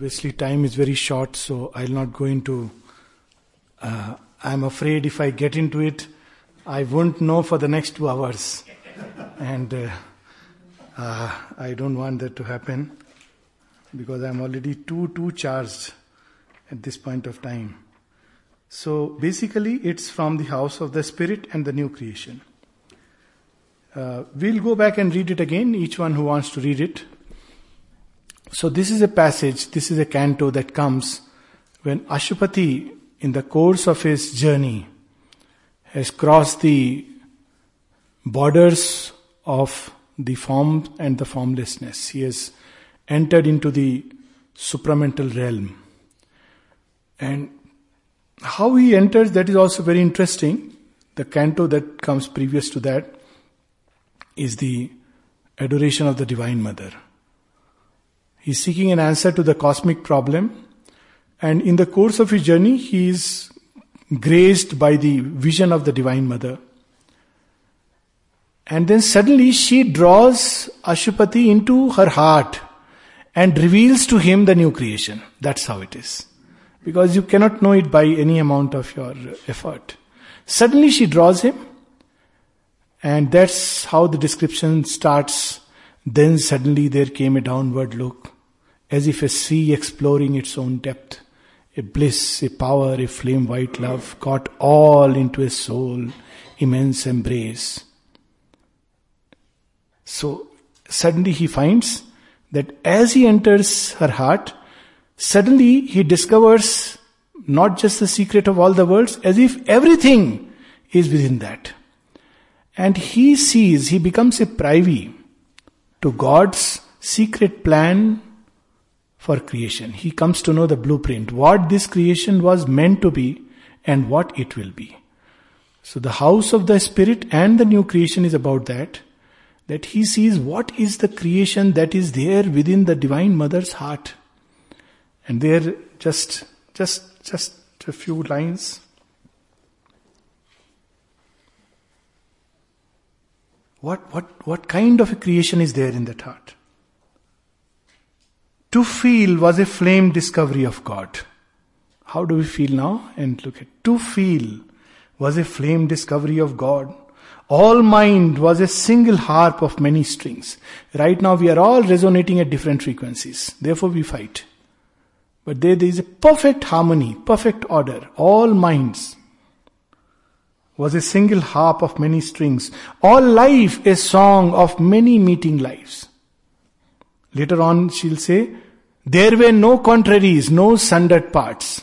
obviously, time is very short, so I'll not go into. Uh, I'm afraid if I get into it, I won't know for the next two hours. and uh, uh, I don't want that to happen because I'm already too, too charged at this point of time. So basically, it's from the house of the Spirit and the new creation. Uh, we'll go back and read it again, each one who wants to read it. So, this is a passage, this is a canto that comes when Aswapati, in the course of his journey, has crossed the borders of the form and the formlessness. He has entered into the supramental realm. And how he enters, that is also very interesting. The canto that comes previous to that is the adoration of the Divine Mother. He's seeking an answer to the cosmic problem, and in the course of his journey, he is graced by the vision of the Divine Mother. And then suddenly she draws Aswapati into her heart and reveals to him the new creation. That's how it is. Because you cannot know it by any amount of your effort. Suddenly she draws him, and that's how the description starts then suddenly there came a downward look, as if a sea exploring its own depth. A bliss, a power, a flame white love caught all into a soul, immense embrace. So suddenly he finds that as he enters her heart, suddenly he discovers not just the secret of all the worlds, as if everything is within that. And he sees, he becomes a privy to God's secret plan for creation. He comes to know the blueprint, what this creation was meant to be and what it will be. So the house of the spirit and the new creation is about that. That he sees what is the creation that is there within the divine mother's heart. And there just, just, just a few lines. What, what, what kind of a creation is there in that heart? To feel was a flame discovery of God. How do we feel now? And look at to feel was a flame discovery of God. All mind was a single harp of many strings. Right now we are all resonating at different frequencies. Therefore we fight. But there, there is a perfect harmony, perfect order. All minds was a single harp of many strings. All life a song of many meeting lives. Later on, she'll say, there were no contraries, no sundered parts.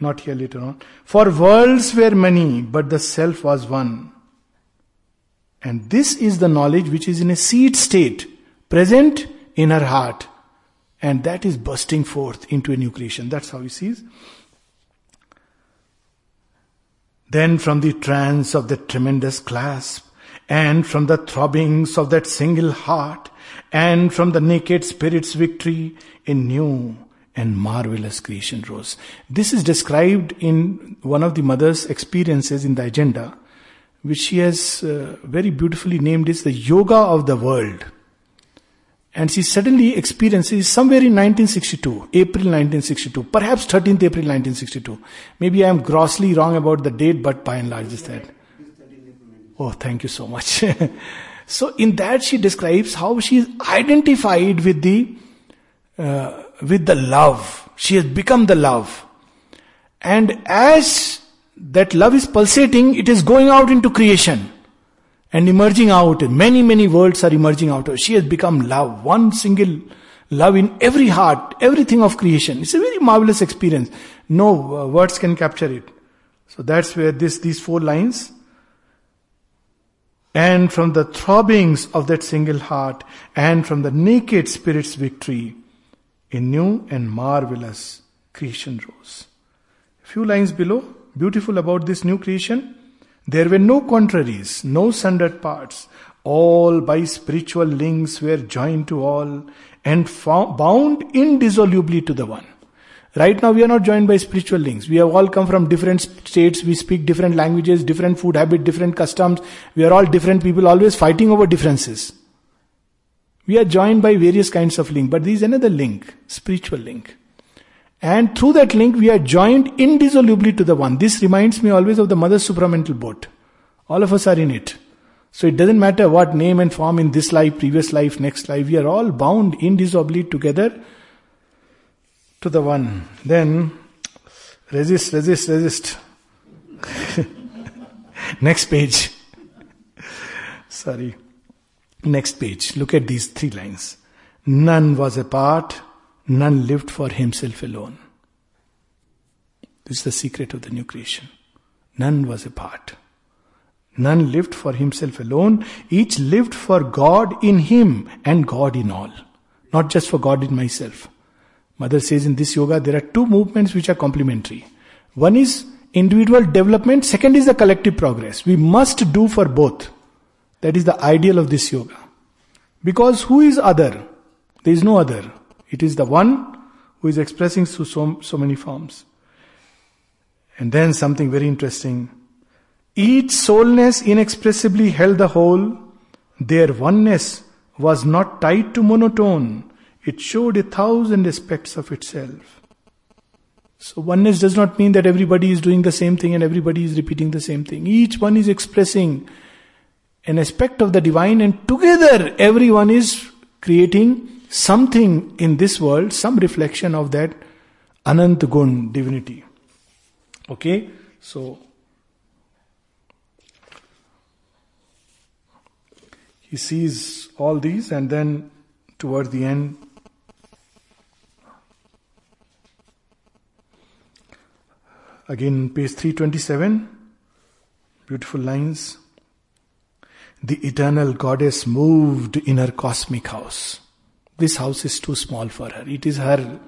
Not here later on. For worlds were many, but the self was one. And this is the knowledge which is in a seed state, present in her heart. And that is bursting forth into a new creation. That's how he sees. Then from the trance of the tremendous clasp, and from the throbbings of that single heart, and from the naked spirit's victory, a new and marvelous creation rose. This is described in one of the mother's experiences in the agenda, which she has uh, very beautifully named as the yoga of the world. And she suddenly experiences somewhere in 1962, April 1962, perhaps 13th April 1962. Maybe I am grossly wrong about the date, but by and large is that. Oh, thank you so much. so in that she describes how she is identified with the, uh, with the love. She has become the love. And as that love is pulsating, it is going out into creation and emerging out. Many, many worlds are emerging out. She has become love, one single love in every heart, everything of creation. It's a very marvelous experience. No uh, words can capture it. So that's where this, these four lines. And from the throbbings of that single heart, and from the naked spirit's victory, a new and marvelous creation rose. A few lines below, beautiful about this new creation. There were no contraries, no sundered parts. All by spiritual links were joined to all and found, bound indissolubly to the one. Right now we are not joined by spiritual links. We have all come from different states. We speak different languages, different food habit, different customs. We are all different people, always fighting over differences. We are joined by various kinds of link, but there is another link, spiritual link. And through that link, we are joined indissolubly to the one. This reminds me always of the mother supramental boat. All of us are in it. So it doesn't matter what name and form in this life, previous life, next life, we are all bound indissolubly together to the one. Then resist, resist, resist. next page. Sorry. Next page. Look at these three lines. None was apart, none lived for himself alone. This is the secret of the new creation. None was apart. None lived for himself alone. Each lived for God in him and God in all. Not just for God in myself. Mother says in this yoga there are two movements which are complementary. One is individual development, second is the collective progress. We must do for both. That is the ideal of this yoga. Because who is other? There is no other. It is the one who is expressing through so, so many forms. And then something very interesting. Each soulness inexpressibly held the whole. Their oneness was not tied to monotone. It showed a thousand aspects of itself. So oneness does not mean that everybody is doing the same thing and everybody is repeating the same thing. Each one is expressing an aspect of the divine and together everyone is creating something in this world, some reflection of that Anant Gun divinity. Okay? So he sees all these and then towards the end again page 327 beautiful lines. The eternal goddess moved in her cosmic house. This house is too small for her. It is her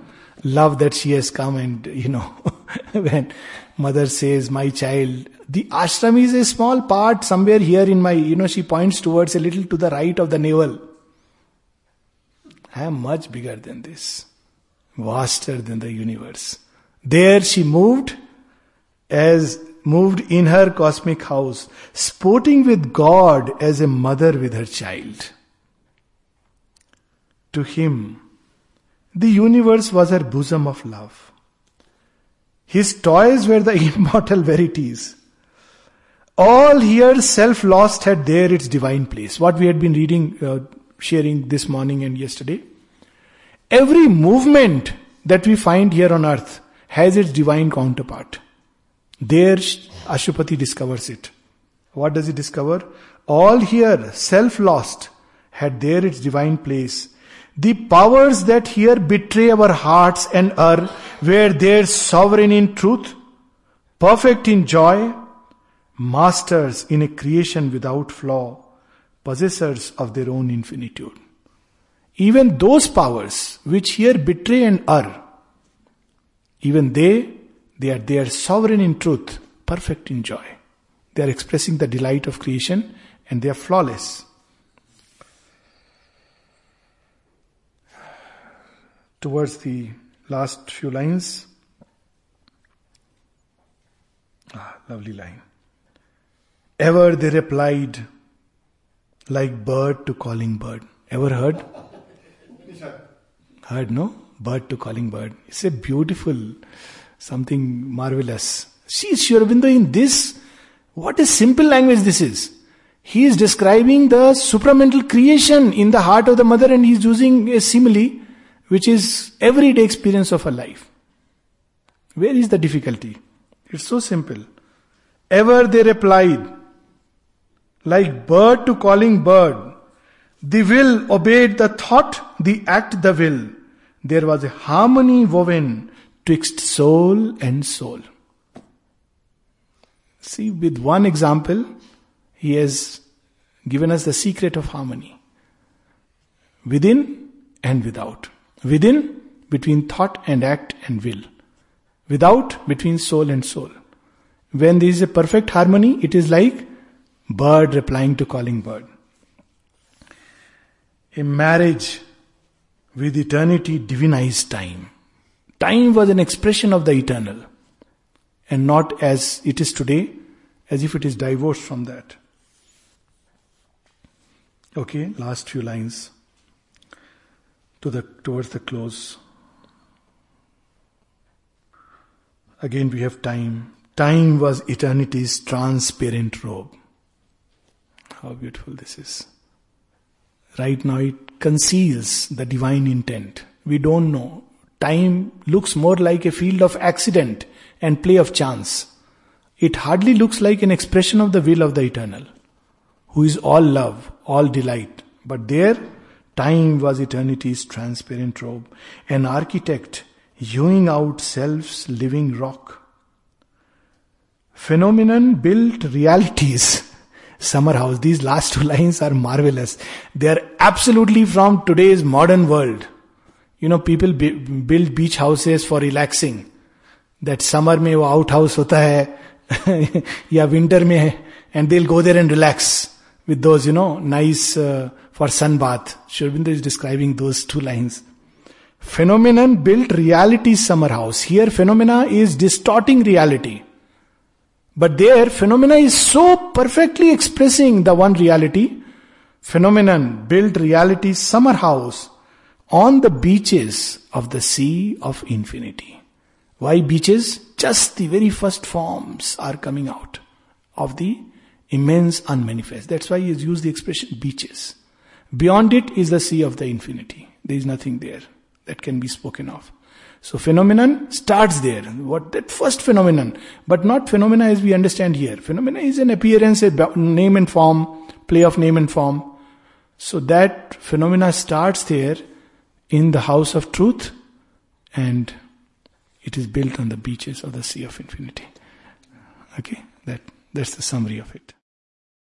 love that she has come and you know when mother says my child the ashram is a small part somewhere here in my you know she points towards a little to the right of the navel. I am much bigger than this vaster than the universe. There she moved as moved in her cosmic house sporting with god as a mother with her child to him the universe was her bosom of love. His toys were the immortal verities. All here self lost had there its divine place. What we had been reading, uh, sharing this morning and yesterday. Every movement that we find here on earth has its divine counterpart. There Aswapati discovers it. What does he discover? All here, self lost, had there its divine place the powers that here betray our hearts and are, were there sovereign in truth, perfect in joy, masters in a creation without flaw, possessors of their own infinitude. Even those powers which here betray and are, even they, they are they are sovereign in truth, perfect in joy. They are expressing the delight of creation and they are flawless. towards the last few lines. Ah, lovely line. Ever they replied, like bird to calling bird. Ever heard? Heard, no? Bird to calling bird. It's a beautiful, something marvelous. See, Sri Aurobindo in this, what a simple language this is. He is describing the supramental creation in the heart of the mother and he is using a simile which is everyday experience of a life. Where is the difficulty? It's so simple. Ever they replied, like bird to calling bird, the will obeyed the thought, the act the will. There was a harmony woven twixt soul and soul. See, with one example, he has given us the secret of harmony within and without. Within, between thought and act and will. Without, between soul and soul. When there is a perfect harmony, it is like bird replying to calling bird. A marriage with eternity divinized time. Time was an expression of the eternal and not as it is today, as if it is divorced from that. Okay, last few lines. to the towards the close. Again, we have time. Time was eternity's transparent robe. How beautiful this is. Right now, it conceals the divine intent. We don't know. Time looks more like a field of accident and play of chance. It hardly looks like an expression of the will of the eternal, who is all love, all delight. But there, time was eternity's transparent robe, an architect hewing out self's living rock. Phenomenon built realities. Summer house. These last two lines are marvelous. They are absolutely from today's modern world. You know, people build beach houses for relaxing. That summer में वो out house होता है या winter में है and they go there and relax with those, you know, nice uh, for sun bath. Sri Aurobindo is describing those two lines. Phenomenon built reality summer house. Here, phenomena is distorting reality. But there, phenomena is so perfectly expressing the one reality. Phenomenon built reality summer house on the beaches of the sea of infinity. Why beaches? Just the very first forms are coming out of the immense unmanifest. That's why he has used the expression beaches. Beyond it is the sea of the infinity. There is nothing there that can be spoken of. So phenomenon starts there. What that first phenomenon, but not phenomena as we understand here. Phenomena is an appearance, a name and form, play of name and form. So that phenomena starts there in the house of truth and it is built on the beaches of the sea of infinity. Okay, that that's the summary of it.